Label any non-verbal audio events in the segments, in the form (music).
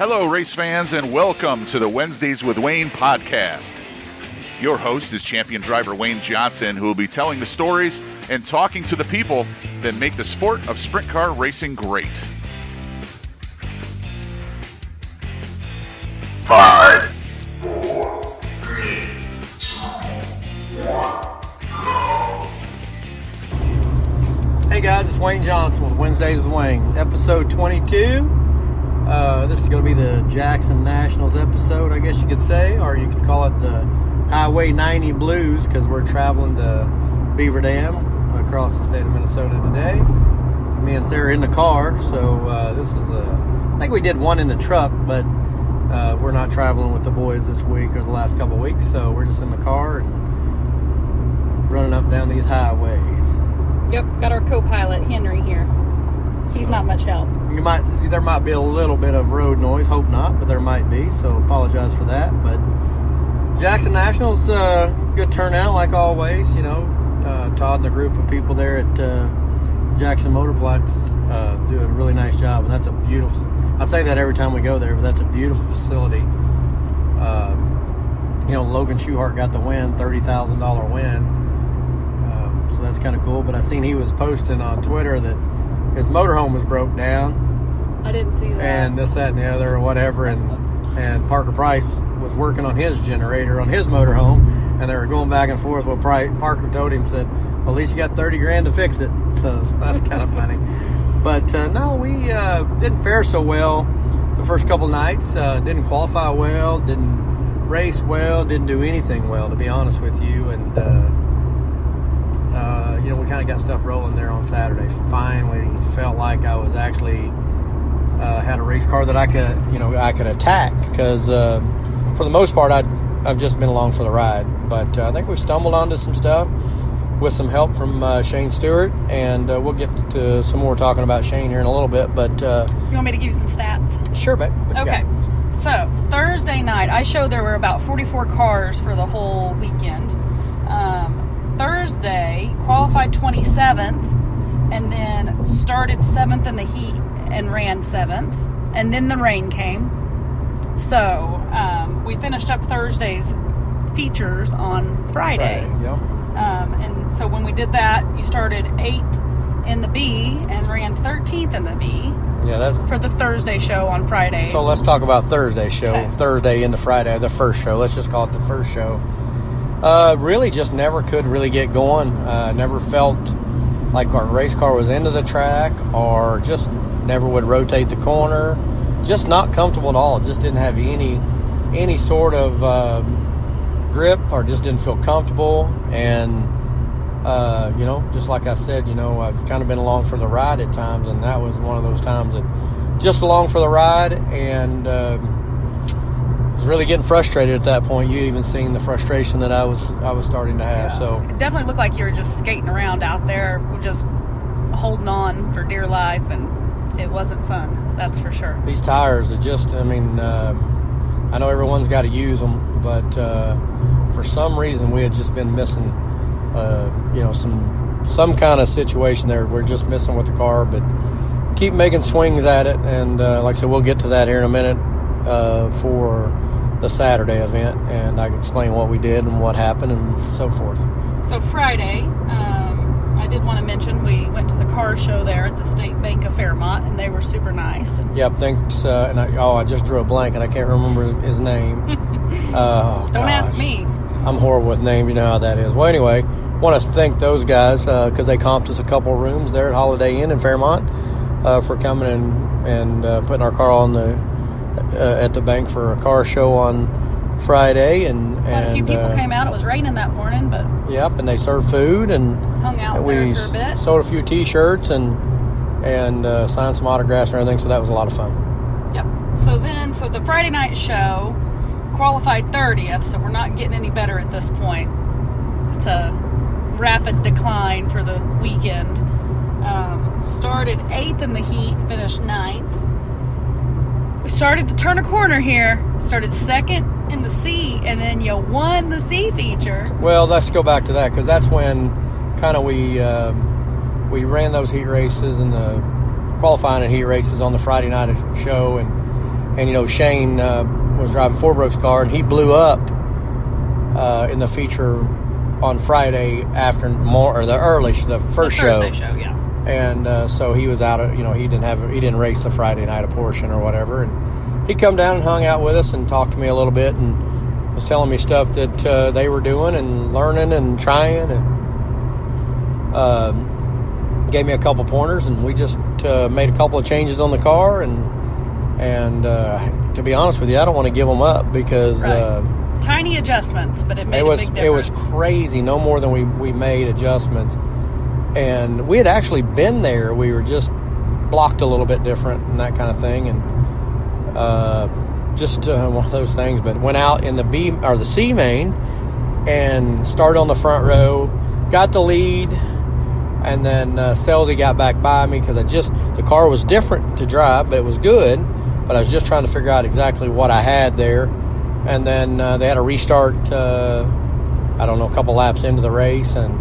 Hello, race fans, and welcome to the Wednesdays with Wayne podcast. Your host is champion driver Wayne Johnson, who will be telling the stories and talking to the people that make the sport of sprint car racing great. Five, four, three, two, one, go. Hey guys, it's Wayne Johnson with Wednesdays with Wayne, episode 22. Uh, this is going to be the Jackson Nationals episode, I guess you could say, or you could call it the Highway 90 Blues because we're traveling to Beaver Dam across the state of Minnesota today. Me and Sarah in the car, so uh, this is a. I think we did one in the truck, but uh, we're not traveling with the boys this week or the last couple weeks, so we're just in the car and running up down these highways. Yep, got our co-pilot Henry here. He's not much help. You might there might be a little bit of road noise. Hope not, but there might be. So apologize for that. But Jackson Nationals, uh, good turnout like always. You know, uh, Todd and the group of people there at uh, Jackson Motorplex uh, do a really nice job, and that's a beautiful. I say that every time we go there, but that's a beautiful facility. Um, you know, Logan Schuchart got the win, thirty thousand dollar win. Um, so that's kind of cool. But I seen he was posting on Twitter that his motorhome was broke down I didn't see that. and this, that, and the other, or whatever. And and Parker Price was working on his generator on his motorhome, and they were going back and forth. What Price, Parker told him said, well, "At least you got thirty grand to fix it." So that's kind of (laughs) funny. But uh, no, we uh, didn't fare so well the first couple nights. Uh, didn't qualify well. Didn't race well. Didn't do anything well, to be honest with you. And uh, you know, we kind of got stuff rolling there on Saturday. Finally, felt like I was actually uh, had a race car that I could, you know, I could attack because uh, for the most part, I'd, I've just been along for the ride. But uh, I think we stumbled onto some stuff with some help from uh, Shane Stewart, and uh, we'll get to some more talking about Shane here in a little bit. But uh, you want me to give you some stats? sure, babe. Okay. So Thursday night, I showed there were about 44 cars for the whole weekend. Um, Thursday qualified 27th, and then started seventh in the heat and ran seventh, and then the rain came. So um, we finished up Thursday's features on Friday. Yep. Um, and so when we did that, you started eighth in the B and ran 13th in the B Yeah, that's for the Thursday show on Friday. So let's talk about Thursday show. Okay. Thursday into Friday, the first show. Let's just call it the first show. Uh, really, just never could really get going. Uh, never felt like our race car was into the track, or just never would rotate the corner. Just not comfortable at all. Just didn't have any any sort of um, grip, or just didn't feel comfortable. And uh, you know, just like I said, you know, I've kind of been along for the ride at times, and that was one of those times that just along for the ride and um, was really getting frustrated at that point. You even seen the frustration that I was I was starting to have. So it definitely looked like you were just skating around out there, just holding on for dear life, and it wasn't fun. That's for sure. these tires are just I mean um I know everyone's got to use them, but uh, for some reason we had just been missing uh, you know some some kind of situation there. We're just missing with the car, but keep making swings at it. And uh, like I said, we'll get to that here in a minute uh, for the Saturday event, and I can explain what we did and what happened and so forth. So Friday, um, I did want to mention we went to the car show there at the State Bank of Fairmont, and they were super nice. And Yep, thanks. Uh, and I, oh, I just drew a blank, and I can't remember his, his name. (laughs) oh, don't ask me. I'm horrible with names. You know how that is. Well, anyway, want to thank those guys because they comped us a couple rooms there at Holiday Inn in Fairmont uh, for coming and and uh, putting our car on the uh, at the bank for a car show on Friday. And Quite and a few people uh, came out. It was raining that morning, but Yep, and they served food and hung out and there we for a bit. sold a few T-shirts and and uh, signed some autographs and everything. So that was a lot of fun. Yep. So then, so the Friday night show qualified 30th, so we're not getting any better at this point. It's a rapid decline for the weekend. Um, started eighth in the heat, finished ninth. We started to turn a corner here. Started second in the C, and then you won the C feature. Well, let's go back to that because that's when kind of we um, we ran those heat races and the qualifying and heat races on the Friday night show, and and you know Shane uh, was driving Forbrook's car, and he blew up uh, in the feature on Friday after more or the early the first the show, Thursday show, yeah. And uh, so he was out of you know he didn't have he didn't race the Friday night a portion or whatever, and he come down and hung out with us and talked to me a little bit and was telling me stuff that uh, they were doing and learning and trying and um, gave me a couple pointers and we just uh, made a couple of changes on the car and and uh, to be honest with you, I don't want to give them up because. Right. Uh, Tiny adjustments, but it made it was a big difference. it was crazy. No more than we we made adjustments, and we had actually been there. We were just blocked a little bit different and that kind of thing, and uh, just uh, (laughs) one of those things. But went out in the B or the C main and started on the front row, got the lead, and then uh, Selzy got back by me because I just the car was different to drive, but it was good. But I was just trying to figure out exactly what I had there and then uh, they had a restart. Uh, I don't know, a couple laps into the race, and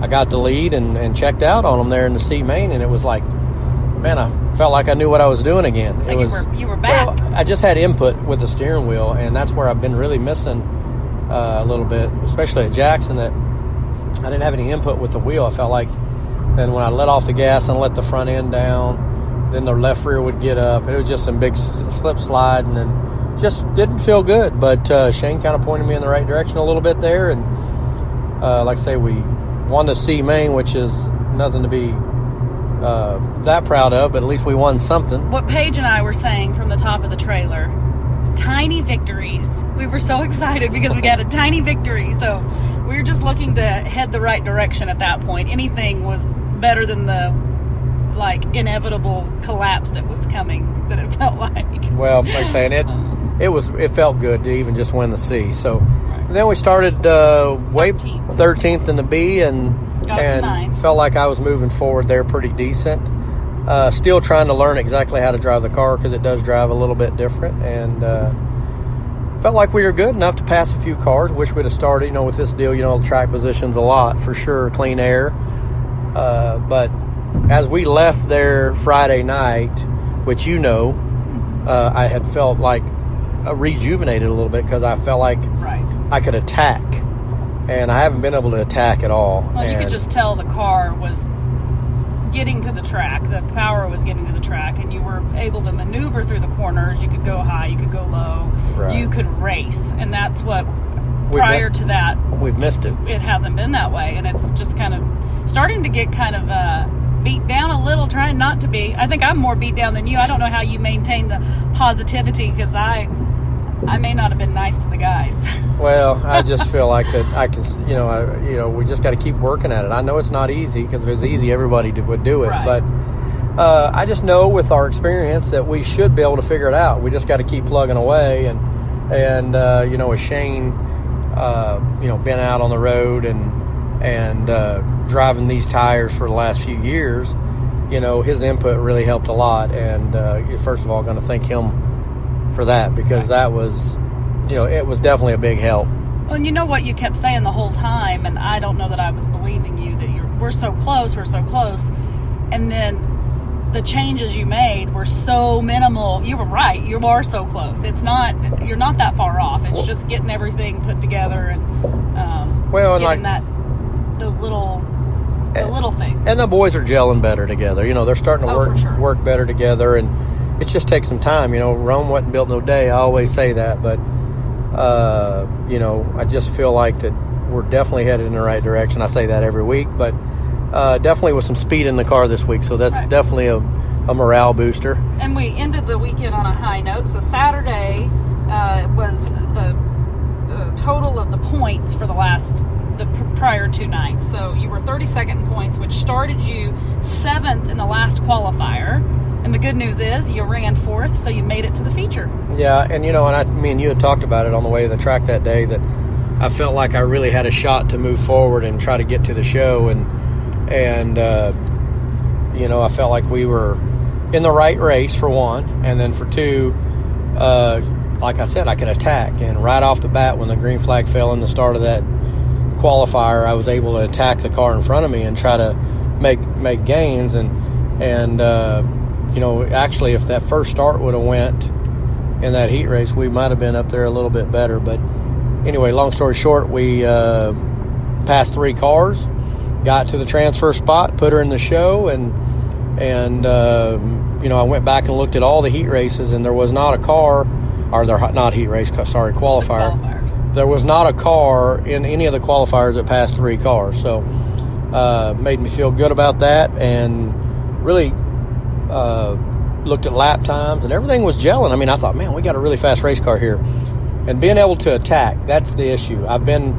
I got the lead and, and checked out on them there in the C main, and it was like, man, I felt like I knew what I was doing again. It's it like was you were you were back. well, I just had input with the steering wheel, and that's where I've been really missing uh, a little bit, especially at Jackson. That I didn't have any input with the wheel. I felt like then when I let off the gas and let the front end down, then the left rear would get up, and it was just some big slip slide, and then just didn't feel good. But uh, Shane kind of pointed me in the right direction a little bit there, and uh, like I say, we won the C main, which is nothing to be uh, that proud of, but at least we won something. what Paige and I were saying from the top of the trailer, tiny victories. We were so (laughs) excited because we got a tiny victory. So we were just looking to head the right direction at that point. Anything was better than the like inevitable collapse that was coming. (laughs) That it felt like. Well, like saying it, it was it felt good to even just win the C. So then we started uh, way 13th. thirteenth in the B, and Got and felt like I was moving forward there pretty decent. Uh, still trying to learn exactly how to drive the car because it does drive a little bit different, and uh, felt like we were good enough to pass a few cars. Wish we'd have started, you know, with this deal. You know, the track positions a lot for sure, clean air. Uh, but as we left there Friday night, which you know, uh, I had felt like uh, rejuvenated a little bit because I felt like Right. I could attack, and I haven't been able to attack at all. Well, you could And- just tell the car was getting to the track. The power was getting to the track, and you were able to maneuver through the corners. You could go high, you could go low, Right. you could race, and that's what. We've prior been- to that, we've missed it. it hasn't been that way, and it's just kind of starting to get kind of uh, beat down a little. Trying not to be. I think I'm more beat down than you. I don't know how you maintain the positivity because I, I may not have been nice to the guys. (laughs) Well, I just feel like that I can, you know, I, you know, we just got to keep working at it. I know it's not easy because if it's easy, everybody would do it. Right. But uh, I just know with our experience that we should be able to figure it out. We just got to keep plugging away, and and uh, you know, with Shane, uh, you know, been out on the road and and uh, driving these tires for the last few years, you know, his input really helped a lot. And uh, first of all, going to thank him for that because that was, you know, it was definitely a big help. Well, and you know what you kept saying the whole time, and I don't know that I was believing you that you're we're so close, we're so close, and then the changes you made were so minimal. You were right, you are so close. It's not you're not that far off. It's just getting everything put together and um, Well, and getting like- that those little the little things. and the boys are gelling better together. You know, they're starting to Oh, work sure. work better together, and it just takes some time. You know, Rome wasn't built in a day. I always say that, but uh, you know, I just feel like that we're definitely headed in the right direction. I say that every week, but uh, definitely with some speed in the car this week, so that's Right. definitely a, a morale booster. and we ended the weekend on a high note. So Saturday uh, was the, the total of the points for the last the pr- prior two nights. So you were 32nd in points, which started you seventh in the last qualifier. And the good news is you ran fourth, so you made it to the feature. Yeah, and you know, and I, me and you had talked about it on the way to the track that day that I felt like I really had a shot to move forward and try to get to the show, and and uh, you know, I felt like we were in the right race for one, and then for two, uh, like I said, I could attack, and right off the bat, when the green flag fell in the start of that qualifier, I was able to attack the car in front of me and try to make make gains, and and uh, you know, actually, if that first start would have went in that heat race, we might have been up there a little bit better. But anyway, long story short, we uh, passed three cars, got to the transfer spot, put her in the show, and and uh, you know I went back and looked at all the heat races, and there was not a car, or there not heat race, sorry, qualifier. Qualifiers. There was not a car in any of the qualifiers that passed three cars, so uh, made me feel good about that, and really uh, looked at lap times, and everything was gelling. I mean, I thought, man, we got a really fast race car here, and being able to attack—that's the issue. I've been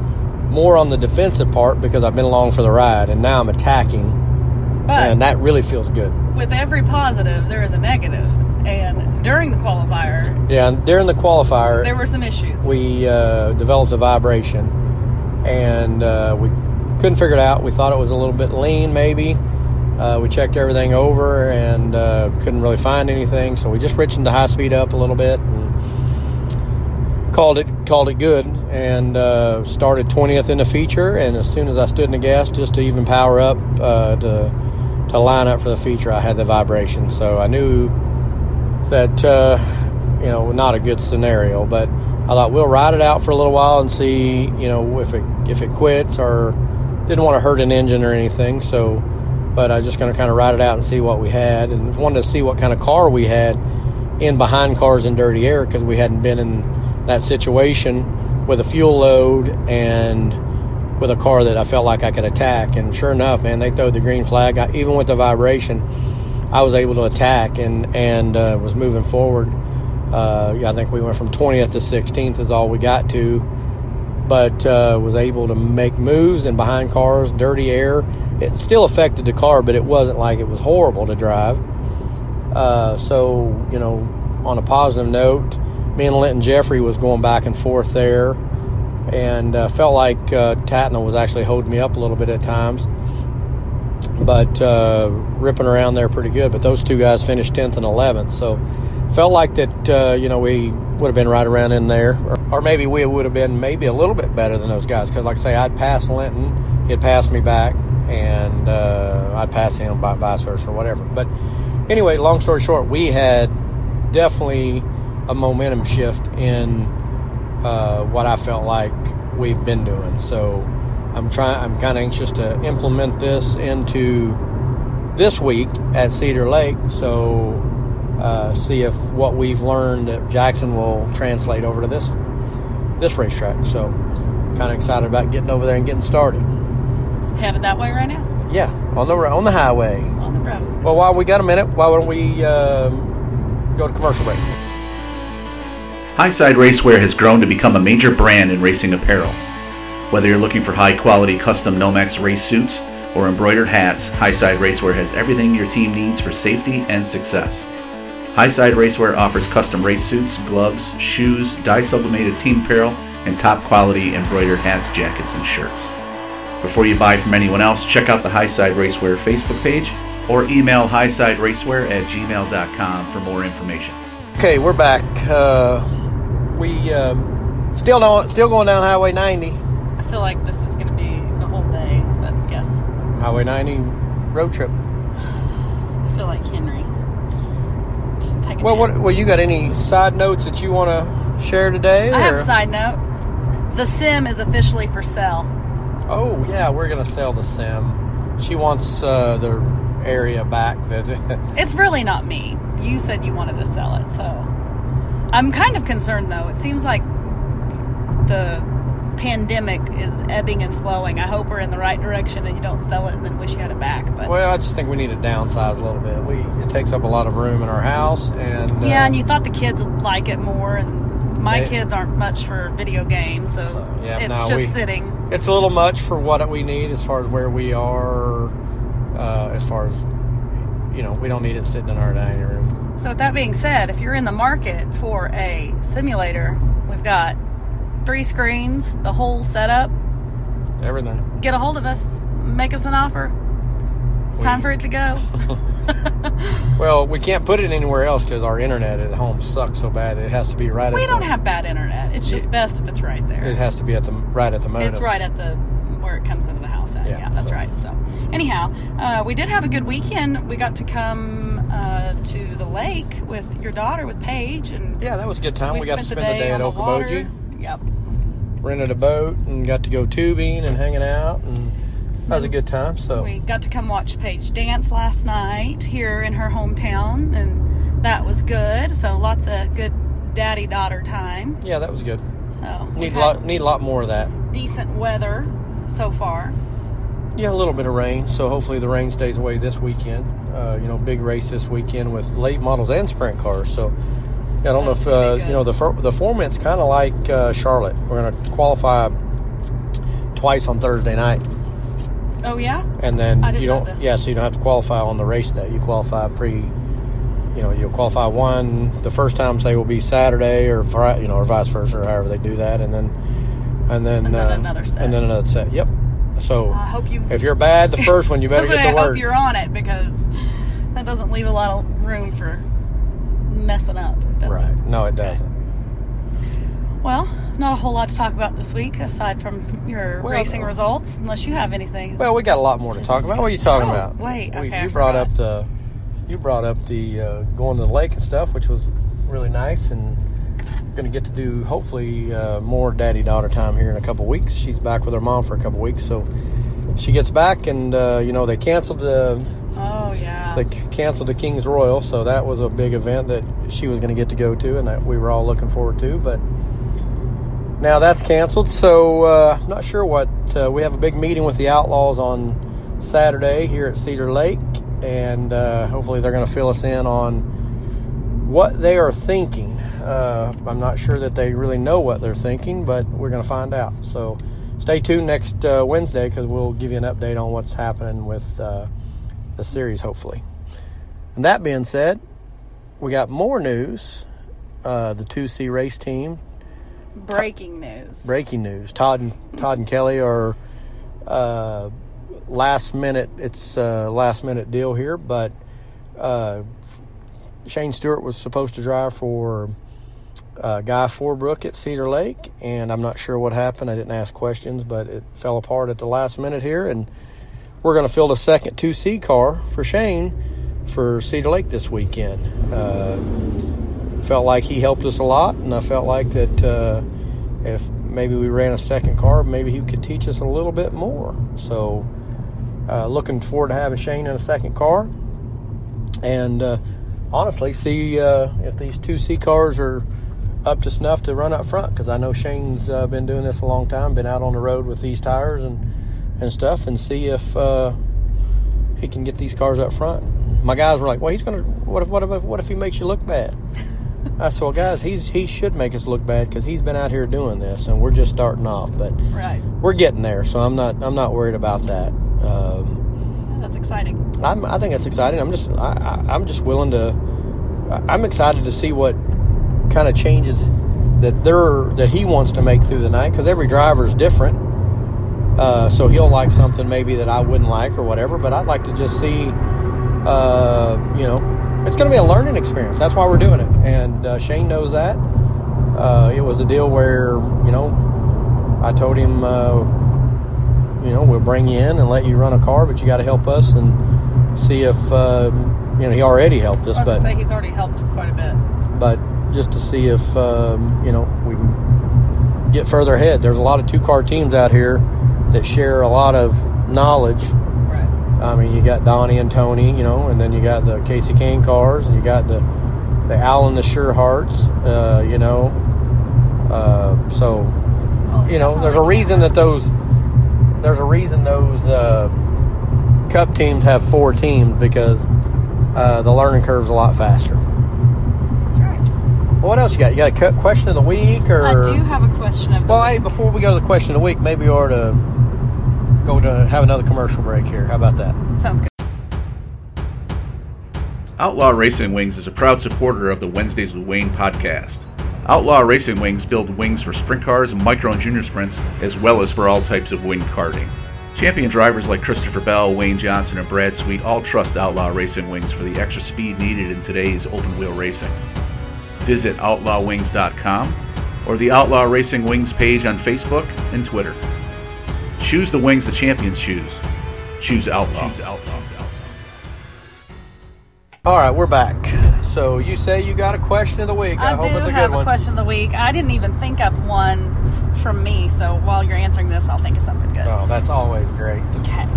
more on the defensive part because I've been along for the ride, and now I'm attacking, But and that really feels good. with every positive, there is a negative. And during the qualifier, Yeah, and during the qualifier, there were some issues. we uh, developed a vibration, and uh, we couldn't figure it out. We thought it was a little bit lean, maybe. Uh, we checked everything over and uh, couldn't really find anything, so we just richened the high speed up a little bit and called it called it good, and uh, started 20th in the feature. And as soon as I stood in the gas, just to even power up uh, to to line up for the feature, I had the vibration, so I knew that uh, you know not a good scenario, but I thought we'll ride it out for a little while and see you know if it if it quits or didn't want to hurt an engine or anything. So, but I was just going to kind of ride it out and see what we had, and wanted to see what kind of car we had in behind cars in dirty air because we hadn't been in that situation with a fuel load and with a car that I felt like I could attack. And sure enough, man, they throwed the green flag. I, even with the vibration, I was able to attack and and uh, was moving forward. Uh, I think we went from 20th to 16th is all we got to, but uh, was able to make moves and behind cars, dirty air. It still affected the car, but it wasn't like it was horrible to drive. Uh, so you know, on a positive note, me and Lynton Jeffrey was going back and forth there, and uh, felt like uh, Tatna was actually holding me up a little bit at times but uh, ripping around there pretty good. But those two guys finished 10th and 11th, so felt like that uh, you know we would have been right around in there, or, or maybe we would have been maybe a little bit better than those guys because, like I say, I'd passed Lynton, he'd passed me back, and uh, I'd pass him by vice versa or whatever. But anyway, long story short, we had definitely a momentum shift in uh, what I felt like we've been doing. So I'm trying. I'm kind of anxious to implement this into this week at Cedar Lake. So uh, see if what we've learned at Jackson will translate over to this this racetrack. So kind of excited about getting over there and getting started. Headed that way right now Yeah, on the on the highway. on the road. Well, while we got a minute, why don't we um, go to commercial break? Highside Racewear has grown to become a major brand in racing apparel. Whether you're looking for high quality custom Nomex race suits or embroidered hats, Highside Racewear has everything your team needs for safety and success. Highside Racewear offers custom race suits, gloves, shoes, dye sublimated team apparel, and top quality embroidered hats, jackets, and shirts. Before you buy from anyone else, check out the Highside Racewear Facebook page or email highsideraceware at gmail.com for more information. Okay, we're back. Uh, we um, still don't, still going down Highway 90. I feel like this is going to be the whole day, but yes, Highway 90 road trip. I feel like Henry. Just take a Well, nap. what? Well, you got any side notes that you want to share today? I have a side note. The sim is officially for sale. Oh yeah, we're gonna sell the sim. She wants uh, the area back. That (laughs) It's really not me. You said you wanted to sell it, so I'm kind of concerned though. It seems like the pandemic is ebbing and flowing. I hope we're in the right direction and you don't sell it and then wish you had it back. But well, I just think we need to downsize a little bit. We it takes up a lot of room in our house, and uh, yeah, and you thought the kids would like it more, and my They- kids aren't much for video games, so, So, yeah, it's no, just we- sitting. it's a little much for what we need as far as where we are. Uh, as far as you know, we don't need it sitting in our dining room. So, with that being said, if you're in the market for a simulator, we've got three screens, the whole setup. Everything. Get a hold of us, make us an offer. It's We- time for it to go. (laughs) Well, we can't put it anywhere else because our internet at home sucks so bad. It has to be right. we at don't the, have bad internet. It's just best if it's right there. It has to be at the right at the modem. It's right at the where it comes into the house at. Yeah, Yeah, that's so- right. So, anyhow, uh, we did have a good weekend. We got to come uh, to the lake with your daughter, with Paige, and Yeah, that was a good time. We, got to spend the day, on at the. Okoboji. Yep. Rented a boat and got to go tubing and hanging out, and that was a good time. So We got to come watch Paige dance last night here in her hometown, and that was good. So lots of good daddy daughter time. yeah, that was good. So Need a lot, need a lot more of that. decent weather so far. Yeah, a little bit of rain. So hopefully the rain stays away this weekend. Uh, you know, big race this weekend with late models and sprint cars. So I don't know if uh, you know the for, the format's kind of like uh, Charlotte. We're going to qualify twice on Thursday night, Oh yeah. and then I didn't you don't. Yeah, so you don't have to qualify on the race day. You qualify pre. You know, you'll qualify one. The first time, say, will be Saturday or Friday, you know, or vice versa, or however they do that, and then, and then, And then uh, another set. and then another set. Yep. So I hope you. if you're bad the first one, you (laughs) better get why to I hope you're on it because that doesn't leave a lot of room for messing up. Right. No, it doesn't. Well, not a whole lot to talk about this week aside from your Well, racing uh, results, unless you have anything. Well, we got a lot more to To talk about. What are you talking Oh, about? wait, We- okay, I you brought up the you brought up the uh, going to the lake and stuff, which was really nice, and going to get to do hopefully uh, more daddy daughter time here in a couple weeks. She's back with her mom for a couple weeks, so she gets back, and uh, you know they canceled the yeah. they canceled the King's Royal, so that was a big event that she was going to get to go to, and that we were all looking forward to. But now that's canceled, so uh, not sure what. Uh, we have a big meeting with the Outlaws on Saturday here at Cedar Lake, and uh, hopefully they're going to fill us in on what they are thinking. Uh, I'm not sure that they really know what they're thinking, but we're going to find out. So stay tuned next uh, Wednesday because we'll give you an update on what's happening with uh, the series, hopefully. And that being said, we got more news. Uh, the 2C race team, Breaking news. breaking news. Todd and Todd and Kelly are uh, last minute. It's a last minute deal here, but uh, Shane Stewart was supposed to drive for uh, Guy Forbrook at Cedar Lake, and I'm not sure what happened. I didn't ask questions, but it fell apart at the last minute here, and we're going to field a second 2C car for Shane for Cedar Lake this weekend. Uh, felt like he helped us a lot, and I felt like that uh, if maybe we ran a second car, maybe he could teach us a little bit more. So, uh, looking forward to having Shane in a second car, and uh, honestly, see uh, if these two C cars are up to snuff to run up front. Because I know Shane's uh, been doing this a long time, been out on the road with these tires and and stuff, and see if uh, he can get these cars up front. My guys were like, "Well, he's gonna. What if what if what if he makes you look bad?" (laughs) I said, "Well, guys, he's he should make us look bad because he's been out here doing this, and we're just starting off. But Right. we're getting there, so I'm not I'm not worried about that. Um, That's exciting. I'm, I think it's exciting. I'm just I, I, I'm just willing to. I'm excited to see what kind of changes that they're that he wants to make through the night because every driver is different. Uh, so he'll like something maybe that I wouldn't like or whatever. But I'd like to just see, uh, you know, it's going to be a learning experience. That's why we're doing it, and uh, Shane knows that. Uh, it was a deal where you know I told him. Uh, you know, we'll bring you in and let you run a car, but you got to help us and see if um, you know he already helped us, I was but say he's already helped quite a bit. but just to see if um, you know we can get further ahead. There's a lot of two car teams out here that share a lot of knowledge. Right. I mean, you got Donnie and Tony, you know, and then you got the Kasey Kahne cars, and you got the the Allen the Schucharts, uh, you know. Uh, so Well, you know, there's a reason that those there's a reason those uh, cup teams have four teams because uh, the learning curve's a lot faster. That's right. Well, what else you got? You got a question of the week, or I do have a question of the well, hey, before we go to the question of the week, maybe we ought to go to have another commercial break here. How about that? Sounds good. Outlaw Racing Wings is a proud supporter of the Wednesdays with Wayne podcast. Outlaw Racing Wings build wings for sprint cars, micro and junior sprints, as well as for all types of wing karting. Champion drivers like Christopher Bell, Wayne Johnson, and Brad Sweet all trust Outlaw Racing Wings for the extra speed needed in today's open wheel racing. Visit outlawwings.com or the Outlaw Racing Wings page on Facebook and Twitter. Choose the wings the champions choose. Choose Outlaw. Choose Outlaw. All right, we're back. So you say you got a question of the week. I, I, hope do it's a have good a one. question of the week. I didn't even think of one from me, so while you're answering this, I'll think of something good. Oh, that's always great. Okay.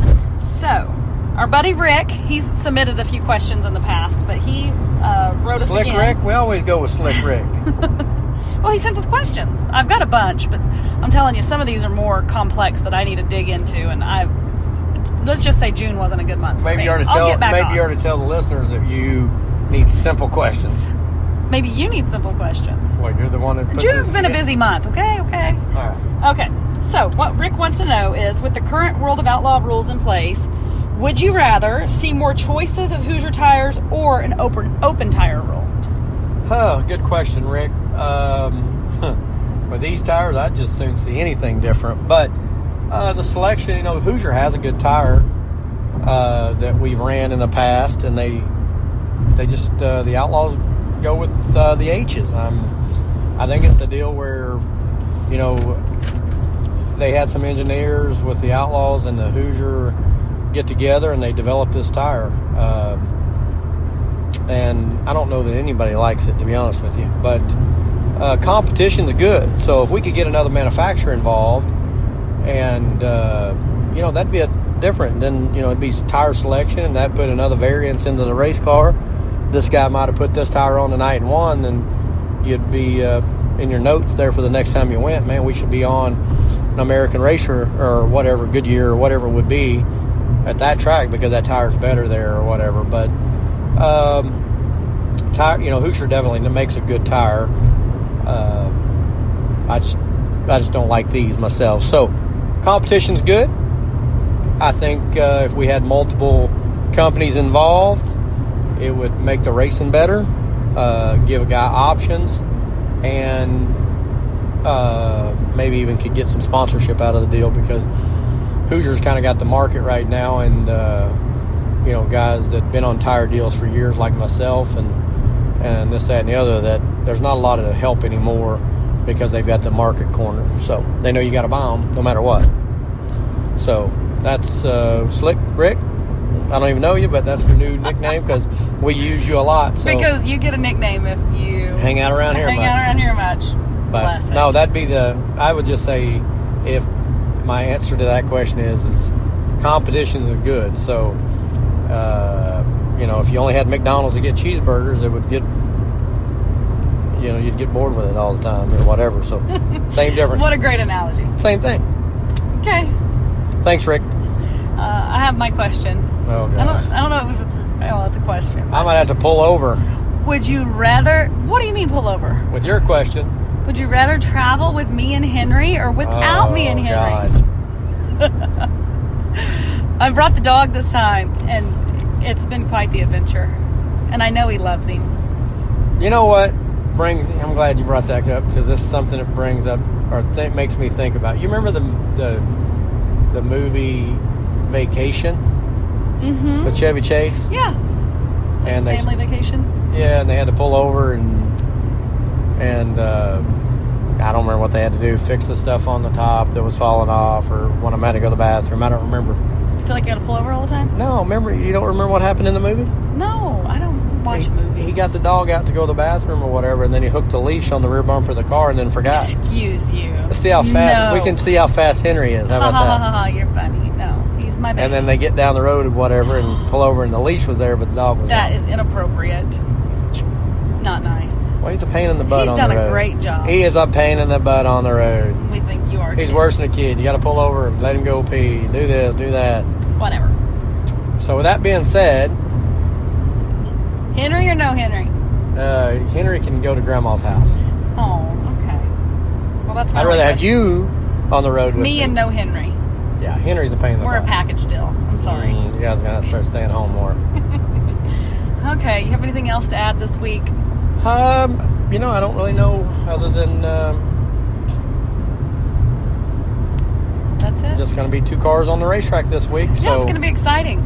So, our buddy Rick, he's submitted a few questions in the past, but he uh, wrote us again. Slick. Rick, we always go with Slick Rick. (laughs) Well, he sent us questions. I've got a bunch, but I'm telling you, some of these are more complex that I need to dig into, and I. Let's just say June wasn't a good month. maybe me. you ought to tell maybe on. you ought to tell the listeners that you need simple questions. Maybe you need simple questions. Well, you're the one that puts June's been a busy month. Okay, okay. All right. Okay, so what Rick wants to know is with the current World of Outlaw rules in place, would you rather see more choices of Hoosier tires or an open open tire rule? Oh, good question, Rick. Um, (laughs) with these tires, I'd just soon see anything different. But uh, the selection, you know, Hoosier has a good tire uh, that we've ran in the past, and they they just uh, the Outlaws go with uh, the H's. Um, I think it's a deal where you know they had some engineers with the Outlaws and the Hoosier get together, and they developed this tire. Um, and I don't know that anybody likes it, to be honest with you. But uh, competition's good. So if we could get another manufacturer involved, and uh, you know that'd be a different. Then you know it'd be tire selection, and that put another variance into the race car. This guy might have put this tire on tonight and won, then you'd be uh, in your notes there for the next time you went. Man, we should be on an American Racer or whatever Goodyear or whatever would be at that track because that tire's better there or whatever. But um, tire, you know, Hoosier definitely makes a good tire. Uh, I just, I just don't like these myself. So, competition's good. I think uh, if we had multiple companies involved, it would make the racing better, uh, give a guy options, and uh, maybe even could get some sponsorship out of the deal because Hoosiers kind of got the market right now, and uh, you know, guys that have been on tire deals for years, like myself, and and this, that, and the other, that there's not a lot of help anymore because they've got the market corner. So they know you got to buy them no matter what. So that's uh, Slick Rick. I don't even know you, but that's your new nickname because we use you a lot. So Because you get a nickname if you hang out around here hang much. out around here much. But no, that'd be the. I would just say, if my answer to that question is, is competition is good. So, uh, you know, if you only had McDonald's to get cheeseburgers, it would get, you know, you'd get bored with it all the time or whatever. So, (laughs) same difference. What a great analogy. same thing. Okay, Thanks, Rick. uh, I have my question. Oh I don't. I don't know if it's. Oh, it's a question. I might have to pull over Would you rather? What do you mean pull over? with your question. Would you rather travel with me and Henry or without me and Oh, Henry? God. (laughs) I brought the dog this time, and it's been quite the adventure. And I know he loves him. You know what brings? I'm glad you brought that up because this is something that brings up or th- makes me think about. You remember the the the movie Vacation Mm-hmm. with Chevy Chase, Yeah. and they Family vacation. yeah, and they had to pull over and and uh, I don't remember what they had to do, fix the stuff on the top that was falling off, or one of them had to go to the bathroom. I don't remember. Feel like you got to pull over all the time? No, remember you don't remember what happened in the movie? No, I don't watch he, movies. he got the dog out to go to the bathroom or whatever, and then he hooked the leash on the rear bumper of the car and then forgot. Excuse you. Let's see how fast No. we can see how fast Henry is. How about ha ha that? ha ha! You're funny. No, he's my baby. And then they get down the road or whatever and (gasps) pull over, and the leash was there, but the dog was that gone. is inappropriate. Not nice. Well, he's a pain in the butt. He's on done a great job. He is a pain in the butt on the road. You are. He's too. worse than a kid. You got to pull over, and let him go pee, do this, do that. Whatever. So with that being said, Henry or no Henry? uh, Henry can go to Grandma's house. Oh, okay. Well, that's. I'd rather have you on the road with me. Me and no Henry. yeah, Henry's a pain in the We're a package deal. I'm sorry. Mm, you guys gonna start staying home more. (laughs) Okay, you have anything else to add this week? Um, you know, I don't really know other than um, That's it. just going to be two cars on the racetrack this week. yeah, so it's going to be exciting.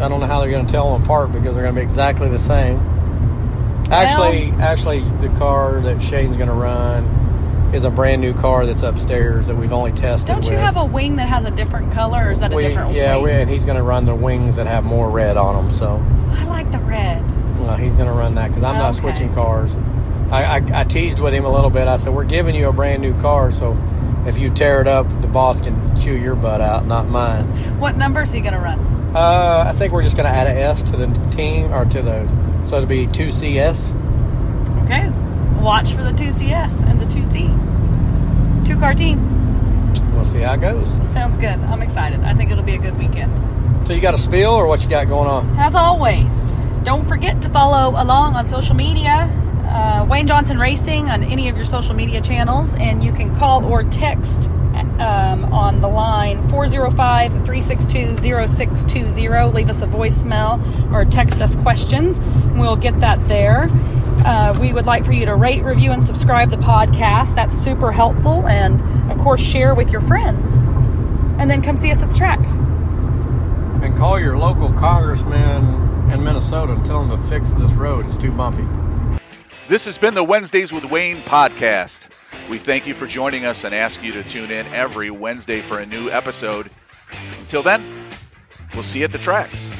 I don't know how they're going to tell them apart because they're going to be exactly the same. Actually, actually, the car that Shane's going to run is a brand new car that's upstairs that we've only tested. Don't you with. have a wing that has a different color, or is that a We- different yeah, wing? we, and he's going to run the wings that have more red on them. So I like the red. No, he's going to run that because I'm not Okay. switching cars. I, I, I teased with him a little bit. I said, "We're giving you a brand new car, so if you tear it up, the boss can chew your butt out, not mine." What number is he going to run? Uh, I think we're just going to add an S to the team or to the so it'll be two CS. Okay. Watch for the 2CS and the 2C. Two car team. We'll see how it goes. Sounds good. I'm excited. I think it'll be a good weekend. So you got a spill or what you got going on? As always, don't forget to follow along on social media. Uh, Wayne Johnson Racing on any of your social media channels, and you can call or text um, on the line 405 362 0620. Leave us a voicemail or text us questions, and we'll get that there. Uh, we would like for you to rate, review, and subscribe the podcast. That's super helpful. And of course, share with your friends. And then come see us at the track. And call your local congressman in Minnesota and tell him to fix this road. It's too bumpy. This has been the Wednesdays with Wayne podcast. We thank you for joining us and ask you to tune in every Wednesday for a new episode. Until then, we'll see you at the tracks.